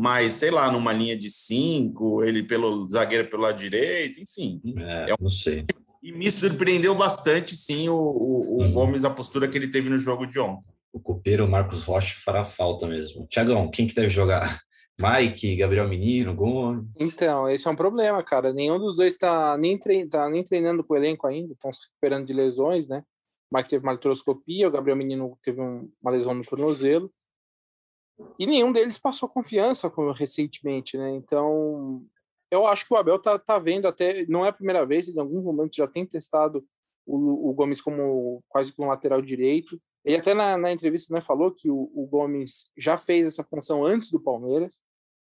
Mas, sei lá, numa linha de cinco, ele pelo zagueiro pelo lado direito, enfim. É, é um... não sei. E me surpreendeu bastante, sim, o, o, o hum. Gomes, a postura que ele teve no jogo de ontem. O copeiro Marcos Rocha fará falta mesmo. Tiagão, quem que deve jogar? [laughs] Mike, Gabriel Menino, Gomes. Então, esse é um problema, cara. Nenhum dos dois está nem, trein, tá nem treinando com o elenco ainda, estão se recuperando de lesões, né? O Mike teve uma artroscopia, o Gabriel Menino teve um, uma lesão no tornozelo. E nenhum deles passou confiança recentemente, né? Então, eu acho que o Abel tá, tá vendo até, não é a primeira vez, em algum momento já tem testado o, o Gomes como quase como lateral direito. Ele até na, na entrevista né, falou que o, o, Gomes já fez essa função antes do Palmeiras.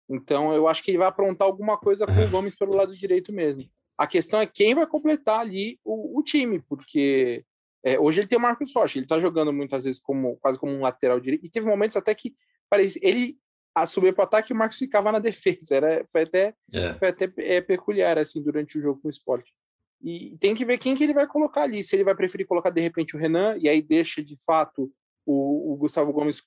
Então eu acho que ele vai aprontar alguma coisa com o Gomes pelo lado direito mesmo. A questão é quem vai completar ali o, o time, porque é, hoje ele tem o Marcos Rocha, ele está jogando muitas vezes como quase como um lateral direito, e teve momentos até que parece, ele assumia para o ataque e o Marcos ficava na [laughs] defesa. Era, foi até, é. foi até é, peculiar assim durante o jogo com o esporte. E tem que ver quem que ele vai colocar ali. Se ele vai preferir colocar de repente o Renan e aí deixa de fato o, o Gustavo Gomes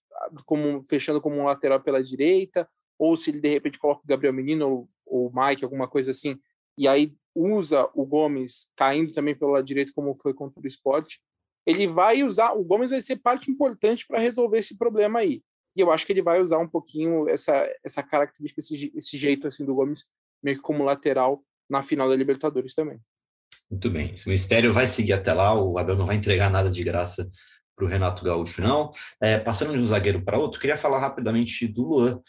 como fechando como um lateral pela direita, ou se ele de repente coloca o Gabriel Menino ou, ou o Mike, alguma coisa assim, e aí usa o Gomes caindo também pelo lado direito, como foi contra o esporte. Ele vai usar, o Gomes vai ser parte importante para resolver esse problema aí. E eu acho que ele vai usar um pouquinho essa, essa característica, esse, esse jeito assim do Gomes, meio que como lateral na final da Libertadores também. Muito bem. Esse mistério vai seguir até lá, o Abel não vai entregar nada de graça para o Renato Gaúcho, não. É, passando de um zagueiro para outro, queria falar rapidamente do Luan,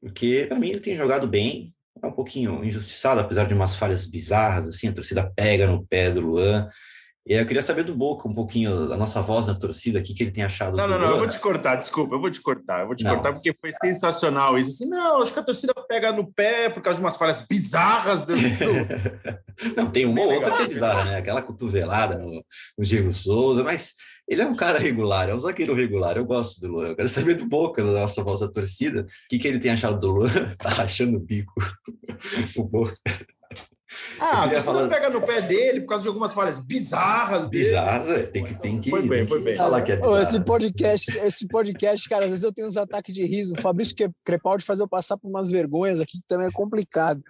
porque para mim ele tem jogado bem, é um pouquinho injustiçado, apesar de umas falhas bizarras, assim, a torcida pega no pé do Luan. E eu queria saber do Boca um pouquinho, da nossa voz da torcida aqui, que ele tem achado. Não, não, não, eu vou te cortar, desculpa, eu vou te cortar, eu vou te não. cortar porque foi sensacional isso. Assim, não, acho que a torcida pega no pé por causa de umas falhas bizarras do. [laughs] não, tem uma ou outra que é bizarra, né? Aquela cotovelada no, no Diego Souza, mas ele é um cara regular, é um zagueiro regular, eu gosto do Luan. Eu quero saber do Boca, da nossa voz da torcida, o que, que ele tem achado do Luan, [laughs] tá rachando o bico. [laughs] o Boca. Ah, você falar... não pega no pé dele por causa de algumas falhas bizarras dele. Bizarras, é, tem que, tem que, foi bem, tem foi bem. falar que é bizarro. Esse podcast, esse podcast, cara, às vezes eu tenho uns ataques de riso. O Fabrício Crepaldi fazer eu passar por umas vergonhas aqui, que também é complicado.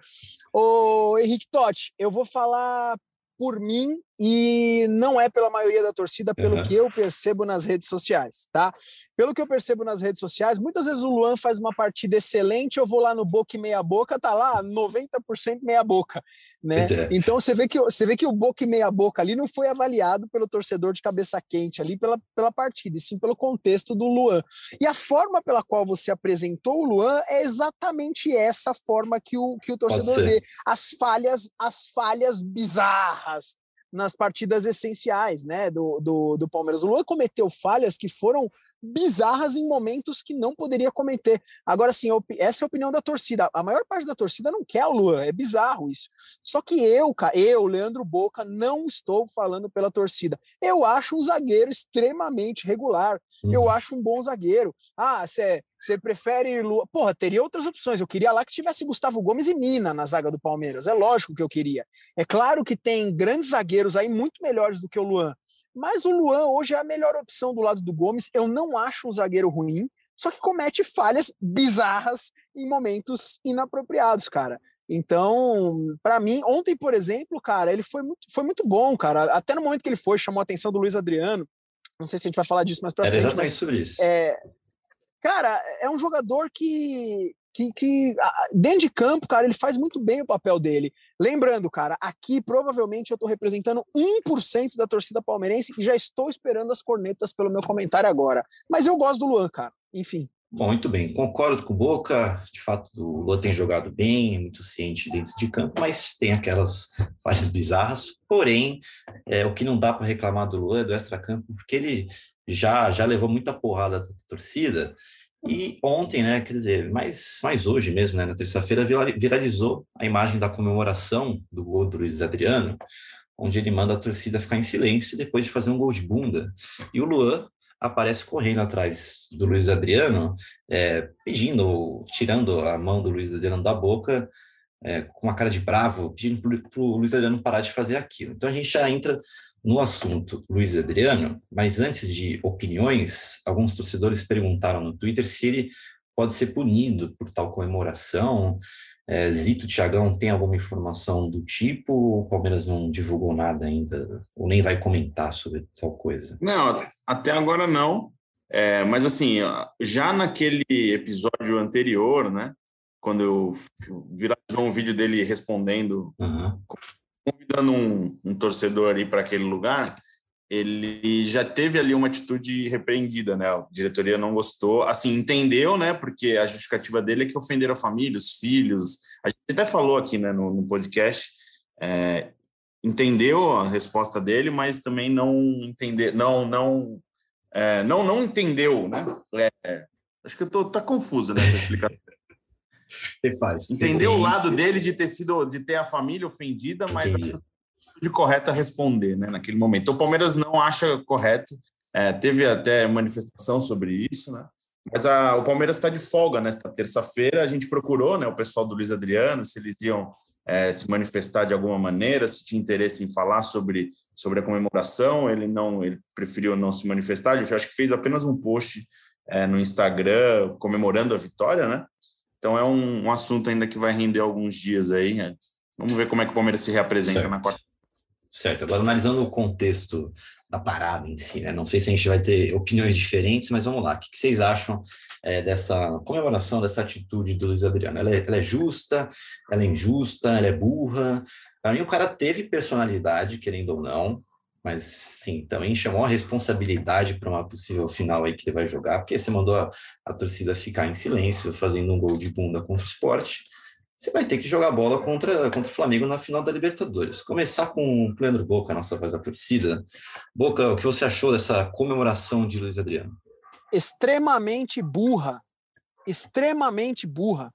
Ô, Henrique Totti, eu vou falar por mim e não é pela maioria da torcida, pelo uhum. que eu percebo nas redes sociais, tá? Pelo que eu percebo nas redes sociais, muitas vezes o Luan faz uma partida excelente, eu vou lá no Boca e meia boca, tá lá 90% meia boca, né? É. Então você vê que você vê que o Boca e meia boca ali não foi avaliado pelo torcedor de cabeça quente ali pela, pela partida, e sim pelo contexto do Luan. E a forma pela qual você apresentou o Luan é exatamente essa forma que o que o torcedor vê, as falhas, as falhas bizarras, nas partidas essenciais né, do, do, do Palmeiras. O Luan cometeu falhas que foram bizarras em momentos que não poderia cometer. Agora, sim, essa é a opinião da torcida. A maior parte da torcida não quer o Luan, é bizarro isso. Só que eu, eu, Leandro Boca, não estou falando pela torcida. Eu acho um zagueiro extremamente regular. Eu uhum. acho um bom zagueiro. Ah, você você prefere Lua? Porra, teria outras opções. Eu queria lá que tivesse Gustavo Gomes e Mina na zaga do Palmeiras. É lógico que eu queria. É claro que tem grandes zagueiros aí muito melhores do que o Luan. Mas o Luan hoje é a melhor opção do lado do Gomes. Eu não acho um zagueiro ruim, só que comete falhas bizarras em momentos inapropriados, cara. Então, para mim, ontem, por exemplo, cara, ele foi muito, foi muito bom, cara. Até no momento que ele foi, chamou a atenção do Luiz Adriano. Não sei se a gente vai falar disso mais pra Era frente. Exatamente mas, sobre isso. É, Cara, é um jogador que, que, que, dentro de campo, cara, ele faz muito bem o papel dele. Lembrando, cara, aqui provavelmente eu estou representando 1% da torcida palmeirense e já estou esperando as cornetas pelo meu comentário agora. Mas eu gosto do Luan, cara. Enfim. Bom, muito bem, concordo com o Boca. De fato, o Luan tem jogado bem, muito ciente dentro de campo, mas tem aquelas fases bizarras. Porém, é, o que não dá para reclamar do Luan é do extra-campo, porque ele já, já levou muita porrada da torcida E ontem, né, quer dizer, mais, mais hoje mesmo, né, na terça-feira, viralizou a imagem da comemoração do gol do Luiz Adriano, onde ele manda a torcida ficar em silêncio depois de fazer um gol de bunda. E o Luan aparece correndo atrás do Luiz Adriano, é, pedindo, tirando a mão do Luiz Adriano da boca, é, com uma cara de bravo, pedindo para o Luiz Adriano parar de fazer aquilo. Então a gente já entra no assunto Luiz Adriano, mas antes de opiniões, alguns torcedores perguntaram no Twitter se ele pode ser punido por tal comemoração. É, Zito Tiagão tem alguma informação do tipo? O Palmeiras não divulgou nada ainda, ou nem vai comentar sobre tal coisa? Não, até agora não. É, mas assim, já naquele episódio anterior, né? Quando eu viralizou um vídeo dele respondendo, uhum. Convidando um, um torcedor ali para aquele lugar, ele já teve ali uma atitude repreendida, né? A diretoria não gostou, assim, entendeu, né? Porque a justificativa dele é que ofenderam a família, os filhos. A gente até falou aqui, né, no, no podcast, é, entendeu a resposta dele, mas também não entender, não, não, é, não, não entendeu, né? É, acho que eu tô tá confuso nessa explicação. Faz. Entendeu o lado dele de ter sido, de ter a família ofendida, mas acho de correto a responder, né, naquele momento. Então, o Palmeiras não acha correto, é, teve até manifestação sobre isso, né? Mas a, o Palmeiras está de folga nesta terça-feira. A gente procurou, né, o pessoal do Luiz Adriano, se eles iam é, se manifestar de alguma maneira, se tinha interesse em falar sobre, sobre a comemoração. Ele não, ele preferiu não se manifestar. A gente acho que fez apenas um post é, no Instagram comemorando a vitória, né? Então é um, um, assunto ainda que vai render alguns dias aí. Né? Vamos ver como é que o Palmeiras se reapresenta certo. na quarta Certo. Agora, analisando o contexto da parada em si, né? Não sei se a gente vai ter opiniões diferentes, mas vamos lá. O que, vocês acham é, dessa comemoração, dessa atitude do Luiz Adriano? Ela é, ela é justa? Ela é injusta? Ela é burra? Para mim, o cara teve personalidade, querendo ou não, mas sim, também chamou a responsabilidade para uma possível final aí que ele vai jogar, porque você mandou a, a torcida ficar em silêncio, fazendo um gol de bunda contra o esporte você vai ter que jogar bola contra, contra o Flamengo na final da Libertadores. Começar com o Leandro Boca, nossa voz da torcida. Boca, o que você achou dessa comemoração de Luiz Adriano? Extremamente burra. Extremamente burra.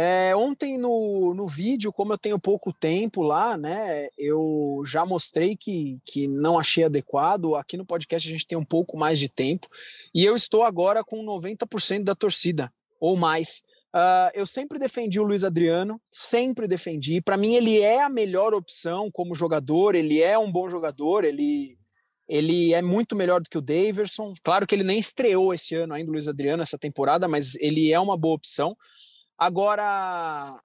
É, ontem no, no vídeo, como eu tenho pouco tempo lá, né, eu já mostrei que, que não achei adequado. Aqui no podcast a gente tem um pouco mais de tempo e eu estou agora com 90% da torcida ou mais. Uh, eu sempre defendi o Luiz Adriano, sempre defendi. Para mim, ele é a melhor opção como jogador, ele é um bom jogador, ele, ele é muito melhor do que o Daverson. Claro que ele nem estreou esse ano ainda, o Luiz Adriano, essa temporada, mas ele é uma boa opção. Agora,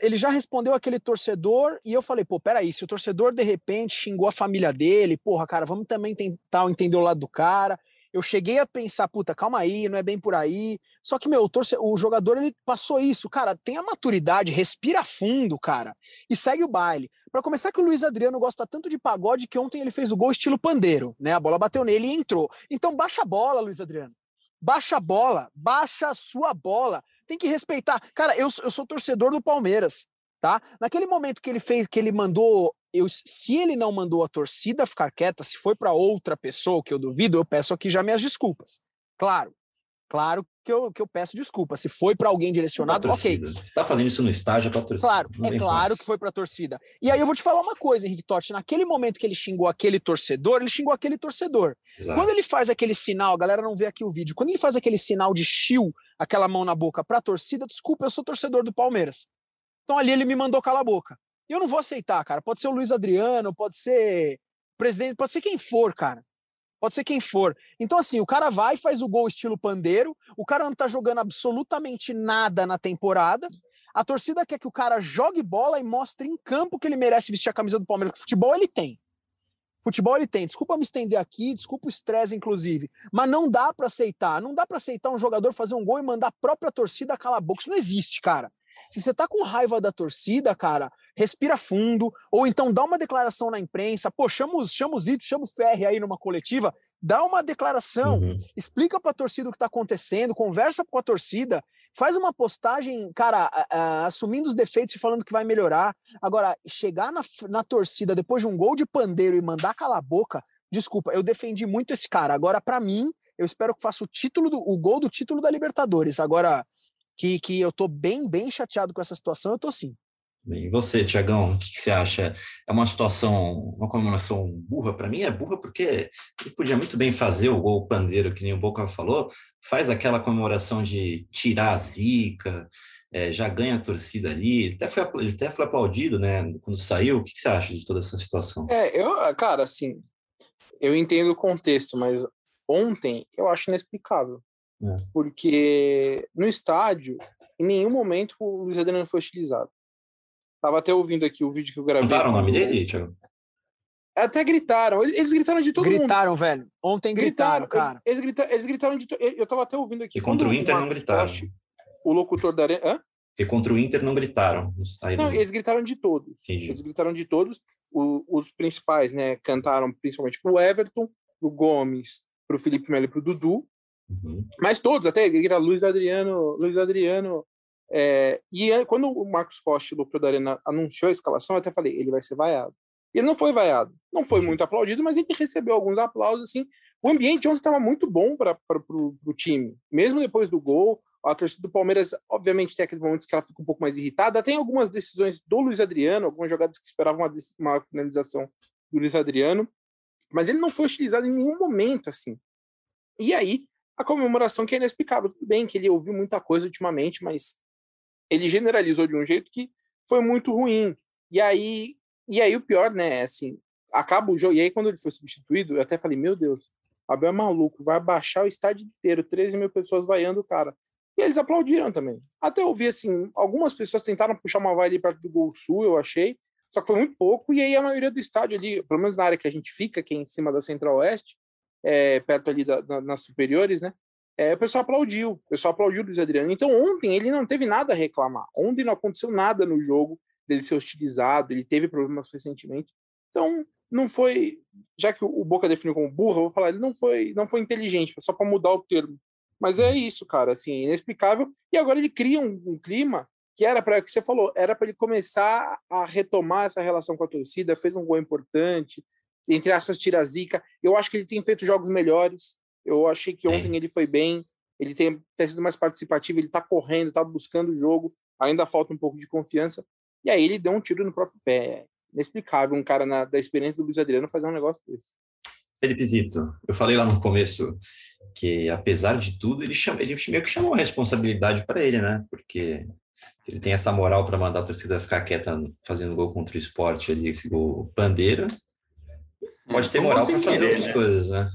ele já respondeu aquele torcedor e eu falei, pô, peraí, se o torcedor de repente xingou a família dele, porra, cara, vamos também tentar entender o lado do cara eu cheguei a pensar, puta, calma aí, não é bem por aí. Só que, meu, o, torce... o jogador, ele passou isso. Cara, tem a maturidade, respira fundo, cara, e segue o baile. Para começar, que o Luiz Adriano gosta tanto de pagode que ontem ele fez o gol estilo pandeiro, né? A bola bateu nele e entrou. Então, baixa a bola, Luiz Adriano. Baixa a bola, baixa a sua bola. Tem que respeitar. Cara, eu, eu sou torcedor do Palmeiras, tá? Naquele momento que ele fez, que ele mandou eu, se ele não mandou a torcida ficar quieta, se foi para outra pessoa, que eu duvido, eu peço aqui já minhas desculpas. Claro, claro que eu, que eu peço desculpa. Se foi para alguém direcionado, ok. Você está fazendo isso no estágio é para torcida. Claro, é claro que foi para a torcida. E aí eu vou te falar uma coisa, Henrique Totti. Naquele momento que ele xingou aquele torcedor, ele xingou aquele torcedor. Exato. Quando ele faz aquele sinal, a galera não vê aqui o vídeo, quando ele faz aquele sinal de chill, aquela mão na boca para a torcida, desculpa, eu sou torcedor do Palmeiras. Então ali ele me mandou calar a boca. E eu não vou aceitar, cara. Pode ser o Luiz Adriano, pode ser presidente, pode ser quem for, cara. Pode ser quem for. Então, assim, o cara vai, faz o gol estilo pandeiro, o cara não tá jogando absolutamente nada na temporada. A torcida quer que o cara jogue bola e mostre em campo que ele merece vestir a camisa do Palmeiras. Futebol ele tem. Futebol ele tem. Desculpa me estender aqui, desculpa o estresse, inclusive. Mas não dá para aceitar. Não dá para aceitar um jogador fazer um gol e mandar a própria torcida calar a boca. Isso não existe, cara. Se você tá com raiva da torcida, cara, respira fundo, ou então dá uma declaração na imprensa, pô, chama os Itos, chama o Ferre aí numa coletiva, dá uma declaração, uhum. explica pra torcida o que tá acontecendo, conversa com a torcida, faz uma postagem, cara, assumindo os defeitos e falando que vai melhorar. Agora, chegar na, na torcida depois de um gol de pandeiro e mandar calar a boca, desculpa, eu defendi muito esse cara. Agora, para mim, eu espero que faça o título do, o gol do título da Libertadores. Agora, que, que eu tô bem, bem chateado com essa situação, eu tô sim. Bem, e você, Tiagão, o que, que, você acha? É uma situação, uma comemoração burra? Para mim é burra porque ele podia muito bem fazer o gol pandeiro, que nem o Boca falou, faz aquela comemoração de tirar a zica, é, já ganha a torcida ali, até foi, ele até foi aplaudido, né, quando saiu. O que, que você acha de toda essa situação? É, eu, cara, assim, eu entendo o contexto, mas ontem eu acho inexplicável. É. Porque no estádio, em nenhum momento o Luiz Adriano foi utilizado. Tava até ouvindo aqui o vídeo que eu gravei. Contaram o nome dele, Thiago? Até gritaram. Eles gritaram de todo gritaram, mundo. Gritaram, velho. Ontem gritaram, gritaram cara. Eles, eles, gritaram, eles gritaram de. Eu tava até ouvindo aqui. E contra o Inter não gritaram. Poste, o locutor da Arena. Hã? Porque contra o Inter não gritaram. Não, eles gritaram de todos. Entendi. Eles gritaram de todos. O, os principais, né, cantaram principalmente pro Everton, pro Gomes, pro Felipe Melo e pro Dudu. Uhum. Mas todos, até Luiz Adriano, Luiz Adriano. É, e quando o Marcos Costa, o locutor da Arena, anunciou a escalação, eu até falei, ele vai ser vaiado. Ele não foi vaiado. Não foi muito aplaudido, mas ele recebeu alguns aplausos, assim. O ambiente ontem estava muito bom para o time. Mesmo depois do gol, a torcida do Palmeiras, obviamente, tem aqueles momentos que ela fica um pouco mais irritada. Tem algumas decisões do Luiz Adriano, algumas jogadas que esperavam uma, uma finalização do Luiz Adriano, mas ele não foi utilizado em nenhum momento, assim. E aí, a comemoração que é inexplicável. Tudo bem que ele ouviu muita coisa ultimamente, mas ele generalizou de um jeito que foi muito ruim. E aí, e aí o pior, né, assim, acaba o jogo. E aí, quando ele foi substituído, eu até falei, meu Deus, Abel é maluco, vai baixar o estádio inteiro, 13 mil pessoas vaiando o cara. E eles aplaudiram também. Até eu vi, assim, algumas pessoas tentaram puxar uma vaia ali perto do Gol Sul, eu achei, só que foi muito pouco. E aí a maioria do estádio ali, pelo menos na área que a gente fica, que é em cima da Central Oeste, é, perto ali da, da, nas superiores, né? É, o pessoal aplaudiu, o pessoal aplaudiu o Luiz Adriano. Então ontem ele não teve nada a reclamar. Ontem não aconteceu nada no jogo dele ser hostilizado, ele teve problemas recentemente. Então não foi, já que o Boca definiu como burro, eu vou falar, ele não foi, não foi inteligente, só para mudar o termo. Mas é isso, cara, assim, inexplicável. E agora ele cria um, um clima que era para o que você falou, era para ele começar a retomar essa relação com a torcida, fez um gol importante, entre aspas, tira a zica. Eu acho que ele tem feito jogos melhores. Eu achei que ontem ele foi bem, ele tem, tem sido mais participativo, ele está correndo, está buscando o jogo, ainda falta um pouco de confiança. E aí ele deu um tiro no próprio pé. É inexplicável um cara na, da experiência do Luiz Adriano fazer um negócio desse. Felipe Zito, eu falei lá no começo que, apesar de tudo, ele, chama, ele meio que chamou a responsabilidade para ele, né? Porque se ele tem essa moral para mandar a torcida ficar quieta fazendo gol contra o esporte ali, esse gol bandeira, pode ter moral para fazer outras né? coisas, né?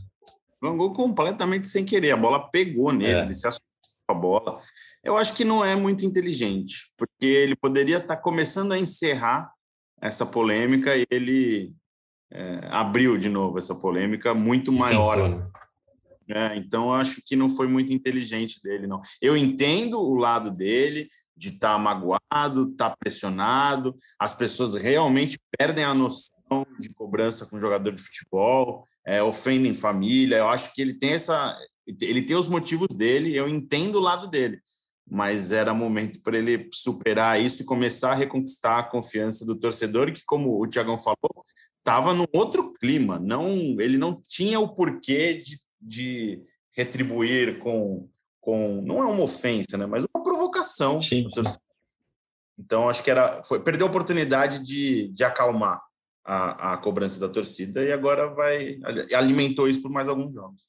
Foi um gol completamente sem querer. A bola pegou nele, é. ele se assustou com a bola. Eu acho que não é muito inteligente, porque ele poderia estar tá começando a encerrar essa polêmica e ele é, abriu de novo essa polêmica muito maior. Né? É, então, acho que não foi muito inteligente dele, não. Eu entendo o lado dele, de estar tá magoado, estar tá pressionado, as pessoas realmente perdem a noção de cobrança com jogador de futebol, é, ofendem família. Eu acho que ele tem essa, ele tem os motivos dele. Eu entendo o lado dele, mas era momento para ele superar isso e começar a reconquistar a confiança do torcedor, que como o Tiagão falou, estava num outro clima. Não, ele não tinha o porquê de, de retribuir com, com, não é uma ofensa, né, mas uma provocação. Sim. Então acho que era, foi perdeu a oportunidade de, de acalmar a, a cobrança da torcida e agora vai alimentou isso por mais alguns jogos.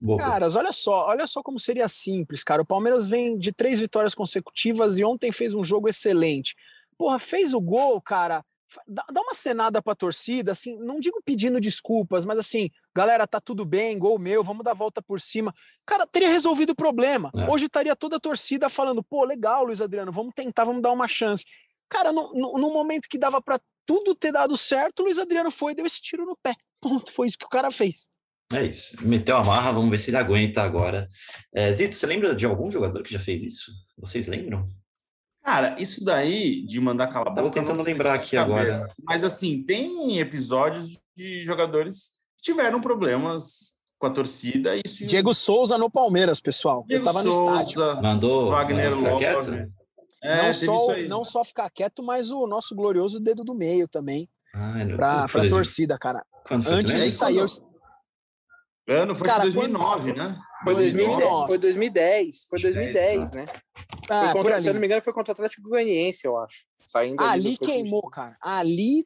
Boa. Caras, olha só, olha só como seria simples, cara. O Palmeiras vem de três vitórias consecutivas e ontem fez um jogo excelente. Porra, fez o gol, cara. Dá, dá uma cenada pra torcida, assim, não digo pedindo desculpas, mas assim, galera, tá tudo bem, gol meu, vamos dar a volta por cima. Cara, teria resolvido o problema. É. Hoje estaria toda a torcida falando, pô, legal, Luiz Adriano, vamos tentar, vamos dar uma chance. Cara, no, no, no momento que dava para tudo ter dado certo, o Luiz Adriano foi e deu esse tiro no pé. Ponto, foi isso que o cara fez. É isso. Meteu a marra, vamos ver se ele aguenta agora. É, Zito, você lembra de algum jogador que já fez isso? Vocês lembram? Cara, isso daí de mandar calar a boca. Tava tentando lembrar aqui agora. Mas assim, tem episódios de jogadores que tiveram problemas com a torcida. Isso Diego Souza no Palmeiras, pessoal. Diego Eu tava Souza, no estádio. Mandou Wagner Lopes. É, não, só, não só ficar quieto, mas o nosso glorioso dedo do meio também. Ah, para a torcida, cara. Antes de sair. Eu... Ano foi Cara, 2009, né? Foi 2010, 2009. foi 2010, foi 2010, né? Ah, Foi por contra, ali. se eu não me engano, foi contra o Atlético Goianiense, eu acho. Saindo ali Ali queimou, cara. Ali.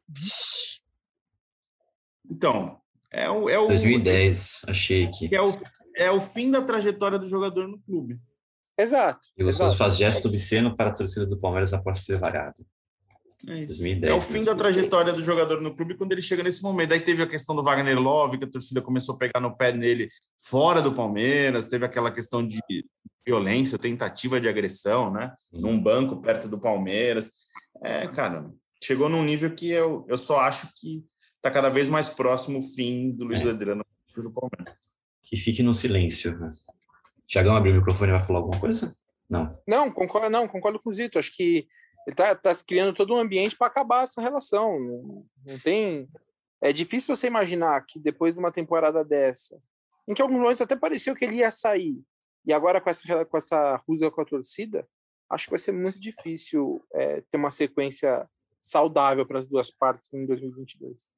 Então, é o, é o 2010, achei aqui. É o, é o fim da trajetória do jogador no clube. Exato. E você exato. faz gesto obsceno para a torcida do Palmeiras após ser variado. É, isso. 2010, é o fim da 2010. trajetória do jogador no clube quando ele chega nesse momento. Aí teve a questão do Wagner Love, que a torcida começou a pegar no pé nele fora do Palmeiras, teve aquela questão de violência, tentativa de agressão, né? Num banco perto do Palmeiras. É, cara, chegou num nível que eu, eu só acho que tá cada vez mais próximo o fim do Luiz É. Adriano do Palmeiras. Que fique no silêncio. Tiagão abriu o microfone e vai falar alguma coisa? Não. Não, concordo, não, concordo com o Zito. Acho que ele tá, se criando todo um ambiente para acabar essa relação. Não, tem. É difícil você imaginar que depois de uma temporada dessa, em que alguns momentos até pareceu que ele ia sair, e agora com essa, com essa com a torcida, acho que vai ser muito difícil é, ter uma sequência saudável para as duas partes em 2022.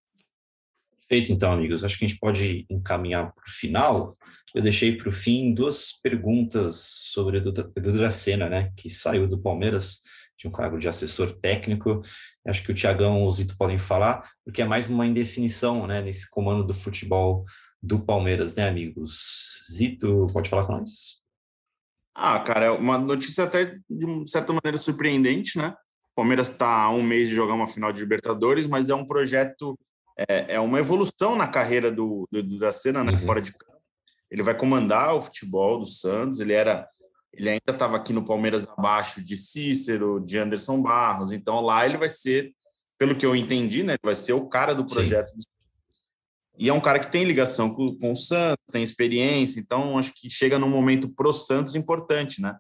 Feito então, amigos. Acho que a gente pode encaminhar para o final. Eu deixei para o fim duas perguntas sobre Edu Edu Dracena, né? Que saiu do Palmeiras, tinha um cargo de assessor técnico. Acho que o Tiagão e o Zito podem falar, porque é mais uma indefinição, né? Nesse comando do futebol do Palmeiras, né, amigos? Zito, pode falar com nós? Ah, cara, é uma notícia até de certa maneira surpreendente, né? O Palmeiras está há um mês de jogar uma final de Libertadores, mas é um projeto, é, é uma evolução na carreira do, do, da cena, né? Uhum. Fora de campo. Ele vai comandar o futebol do Santos. Ele era, ele ainda estava aqui no Palmeiras abaixo de Cícero, de Anderson Barros. Então lá ele vai ser, pelo que eu entendi, né? Ele vai ser o cara do Sim. projeto do e é um cara que tem ligação com, com o Santos, tem experiência, então acho que chega num momento pro Santos importante, né?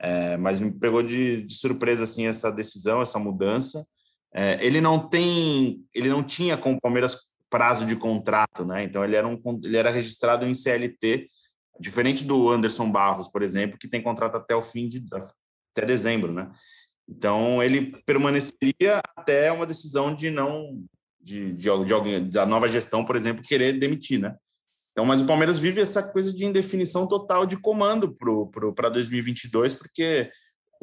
É, mas me pegou de, de surpresa assim essa decisão, essa mudança. É, ele não tem, ele não tinha com o Palmeiras prazo de contrato, né? Então ele era um, ele era registrado em CLT, diferente do Anderson Barros, por exemplo, que tem contrato até o fim de até dezembro, né? Então ele permaneceria até uma decisão de não de, de, de alguém da nova gestão, por exemplo, querer demitir, né? Então, mas o Palmeiras vive essa coisa de indefinição total de comando para 2022, porque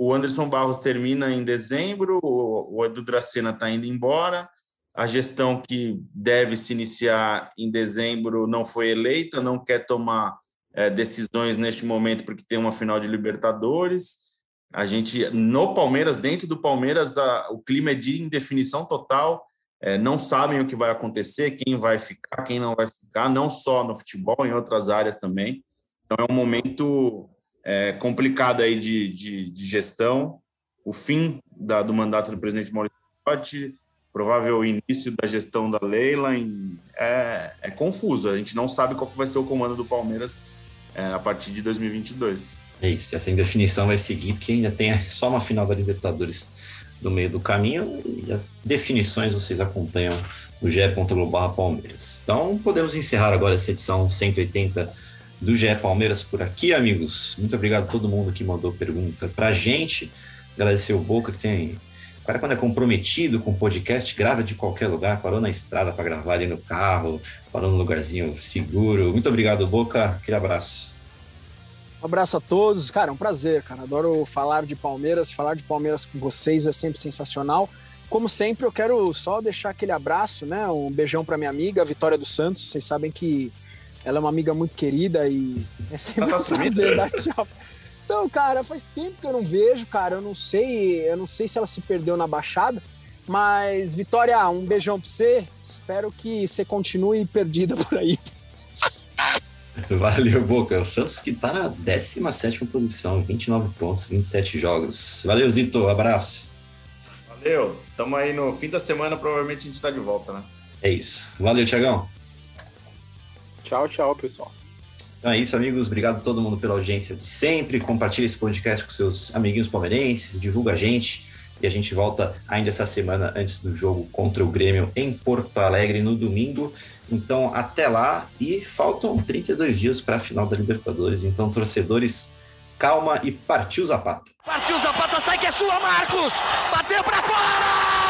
o Anderson Barros termina em dezembro, o, Edu Dracena está indo embora, a gestão que deve se iniciar em dezembro não foi eleita, não quer tomar é, decisões neste momento porque tem uma final de Libertadores. A gente, no Palmeiras, dentro do Palmeiras, a, o clima é de indefinição total é, não sabem o que vai acontecer, quem vai ficar, quem não vai ficar, não só no futebol, em outras áreas também. Então é um momento é, complicado aí de, de, de, gestão, o fim da, do mandato do presidente Maurício Gagliotti, provável início da gestão da Leila, em, é, é, confuso. A gente não sabe qual vai ser o comando do Palmeiras é, a partir de 2022. É isso, essa indefinição vai seguir, porque ainda tem só uma final da Libertadores no meio do caminho e as definições vocês acompanham no ge.globo Palmeiras. Então podemos encerrar agora essa edição 180 do GE Palmeiras por aqui, amigos. Muito obrigado a todo mundo que mandou pergunta pra gente. Agradecer o Boca que tem. O cara, quando é comprometido com podcast, grava de qualquer lugar, parou na estrada para gravar ali no carro, parou num lugarzinho seguro. Muito obrigado, Boca. Aquele abraço. Um abraço a todos. Cara, é um prazer, cara. Adoro falar de Palmeiras. Falar de Palmeiras com vocês é sempre sensacional. Como sempre, eu quero só deixar aquele abraço, né? Um beijão para minha amiga, Vitória dos Santos. Vocês sabem que ela é uma amiga muito querida e é sempre um prazer dar tchau. Então, cara, faz tempo que eu não vejo, cara. Eu não sei, eu não sei se ela se perdeu na baixada. Mas, Vitória, um beijão pra você. Espero que você continue perdida por aí. [laughs] Valeu, Boca. O Santos que tá na 17 posição, 29 pontos, 27 jogos. Valeu, Zito. Abraço. Valeu. Tamo aí no fim da semana, provavelmente a gente tá de volta, né? É isso. Valeu, Tiagão. Tchau, tchau, pessoal. Então é isso, amigos. Obrigado a todo mundo pela audiência de sempre. Compartilhe esse podcast com seus amiguinhos palmeirenses, divulga a gente. E a gente volta ainda essa semana antes do jogo contra o Grêmio em Porto Alegre no domingo. Então, até lá. E faltam 32 dias para a final da Libertadores. Então, torcedores, calma e partiu Zapata. Partiu Zapata, sai que é sua, Marcos! Bateu para fora!